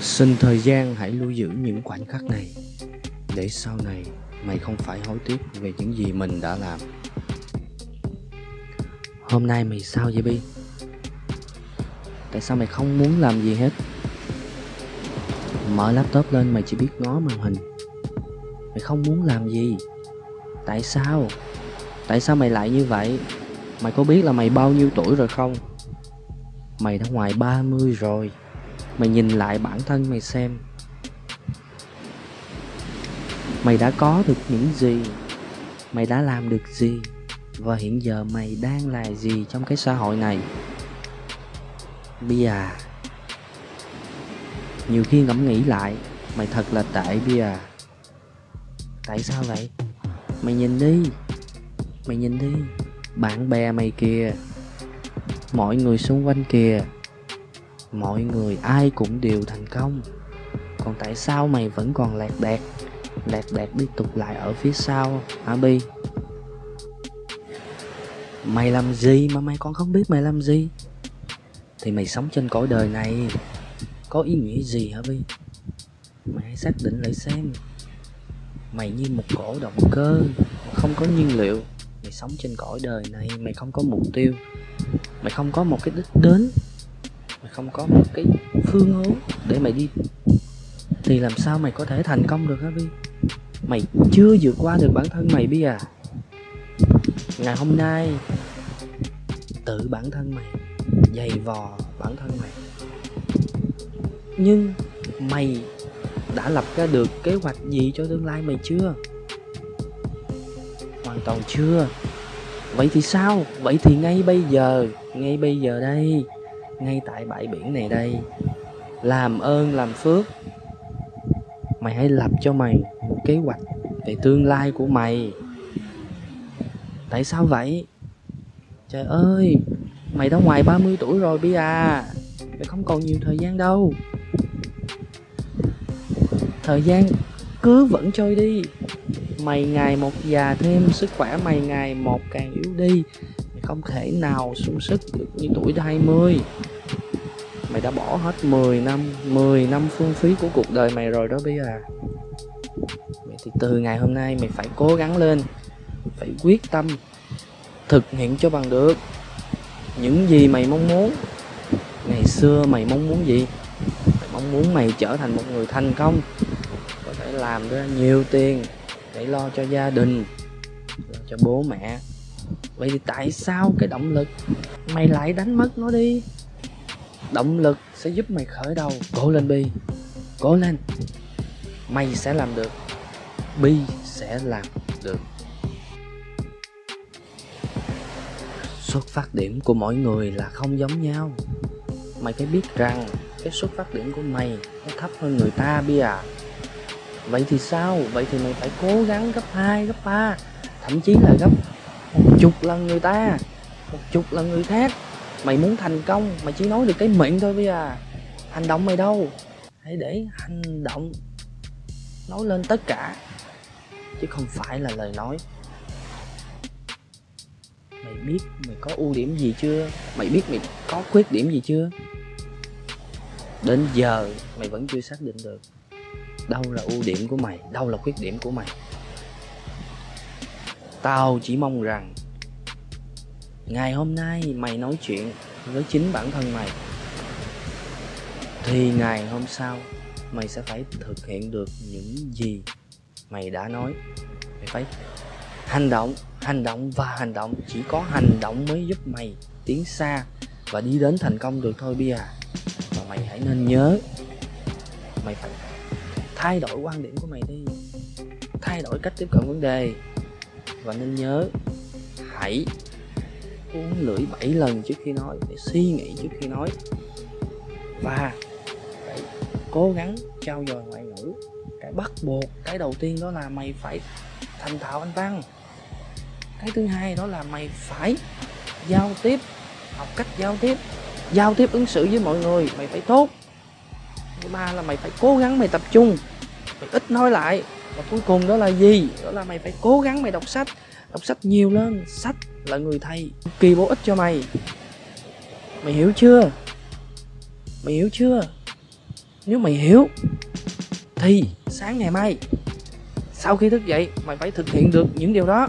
Xin thời gian hãy lưu giữ những khoảnh khắc này, Để sau này mày không phải hối tiếc về những gì mình đã làm Hôm nay mày sao vậy, Bi? Tại sao mày không muốn làm gì hết? Mở laptop lên, mày chỉ biết ngó màn hình Mày không muốn làm gì Tại sao? Tại sao mày lại như vậy? Mày có biết là mày bao nhiêu tuổi rồi không? Mày đã ngoài 30 rồi Mày nhìn lại bản thân mày xem. Mày đã có được những gì? Mày đã làm được gì? Và hiện giờ mày đang là gì trong cái xã hội này? Bia. À Nhiều khi ngẫm nghĩ lại, Mày thật là tệ, bia. À Tại sao vậy? Mày nhìn đi. Mày nhìn đi. Bạn bè mày kìa. Mọi người xung quanh kìa mọi người ai cũng đều thành công. Còn tại sao mày vẫn còn lạc đạc? Lạc đạc đi tục lại ở phía sau, hả bi? Mày làm gì mà mày còn không biết mày làm gì? Thì mày sống trên cõi đời này. Có ý nghĩa gì hả bi? Mày hãy xác định lại xem. Mày như một cổ động cơ, không có nhiên liệu. Mày sống trên cõi đời này, mày không có mục tiêu. Mày không có một cái đích đến không có một cái phương hướng để mày đi. Thì làm sao mày có thể thành công được hả vi? Mày chưa vượt qua được bản thân mày bi à. Ngày hôm nay, tự bản thân mày, dày vò bản thân mày. Nhưng mày đã lập ra được kế hoạch gì cho tương lai mày chưa? Hoàn toàn chưa. Vậy thì sao? Vậy thì ngay bây giờ, ngay bây giờ đây ngay tại bãi biển này đây. Làm ơn, làm phước. Mày hãy lập cho mày một kế hoạch về tương lai của mày. Tại sao vậy? Trời ơi, mày đã ngoài 30 tuổi rồi bi à mày không còn nhiều thời gian đâu. Thời gian cứ vẫn trôi đi. Mày ngày một già thêm, sức khỏe mày ngày một càng yếu đi không thể nào sung sức được như tuổi 20 Mày đã bỏ hết 10 năm 10 năm phương phí của cuộc đời mày rồi đó bây giờ. Vậy thì từ ngày hôm nay mày phải cố gắng lên, Phải quyết tâm Thực hiện cho bằng được Những gì mày mong muốn. Ngày xưa mày mong muốn gì? Mày mong muốn mày trở thành một người thành công, Có thể làm ra nhiều tiền Để lo cho gia đình, Lo cho bố mẹ. Vậy thì tại sao cái động lực Mày lại đánh mất nó đi? Động lực sẽ giúp mày khởi đầu. Cố lên bi. Cố lên. Mày sẽ làm được. Bi sẽ làm được. Xuất phát điểm của mỗi người là không giống nhau. Mày phải biết rằng cái xuất phát điểm của mày nó thấp hơn người ta bi à. Vậy thì sao? Vậy thì mày phải cố gắng gấp 2, gấp 3 thậm chí là gấp chục lần người ta. Một chục lần người khác. Mày muốn thành công, mày chỉ nói được cái miệng thôi bây à hành động mày đâu? Hãy để hành động nói lên tất cả, chứ không phải là lời nói. Mày biết mày có ưu điểm gì chưa? Mày biết mày có khuyết điểm gì chưa? Đến giờ mày vẫn chưa xác định được đâu là ưu điểm của mày, đâu là khuyết điểm của mày. Tao chỉ mong rằng ngày hôm nay mày nói chuyện với chính bản thân mày. Thì ngày hôm sau, mày sẽ phải thực hiện được những gì mày đã nói. Mày phải hành động hành động và hành động. Chỉ có hành động mới giúp mày tiến xa và đi đến thành công được thôi bia. Và mày hãy nên nhớ, mày phải thay đổi quan điểm của mày đi. Thay đổi cách tiếp cận vấn đề. Và nên nhớ, hãy uống lưỡi 7 lần trước khi nói, để suy nghĩ trước khi nói. Và phải cố gắng trao dồi ngoại ngữ. Cái bắt buộc, cái đầu tiên đó là mày phải thành thạo anh văn. Cái thứ hai đó là mày phải giao tiếp, học cách giao tiếp giao tiếp ứng xử với mọi người, mày phải tốt. Thứ ba là mày phải cố gắng mày tập trung, mày ít nói lại và cuối cùng đó là gì? Đó là mày phải cố gắng mày đọc sách. Đọc sách nhiều lên. Sách là người thầy. Kỳ bổ ích cho mày. Mày hiểu chưa? Mày hiểu chưa? Nếu mày hiểu, thì sáng ngày mai, sau khi thức dậy, mày phải thực hiện được những điều đó.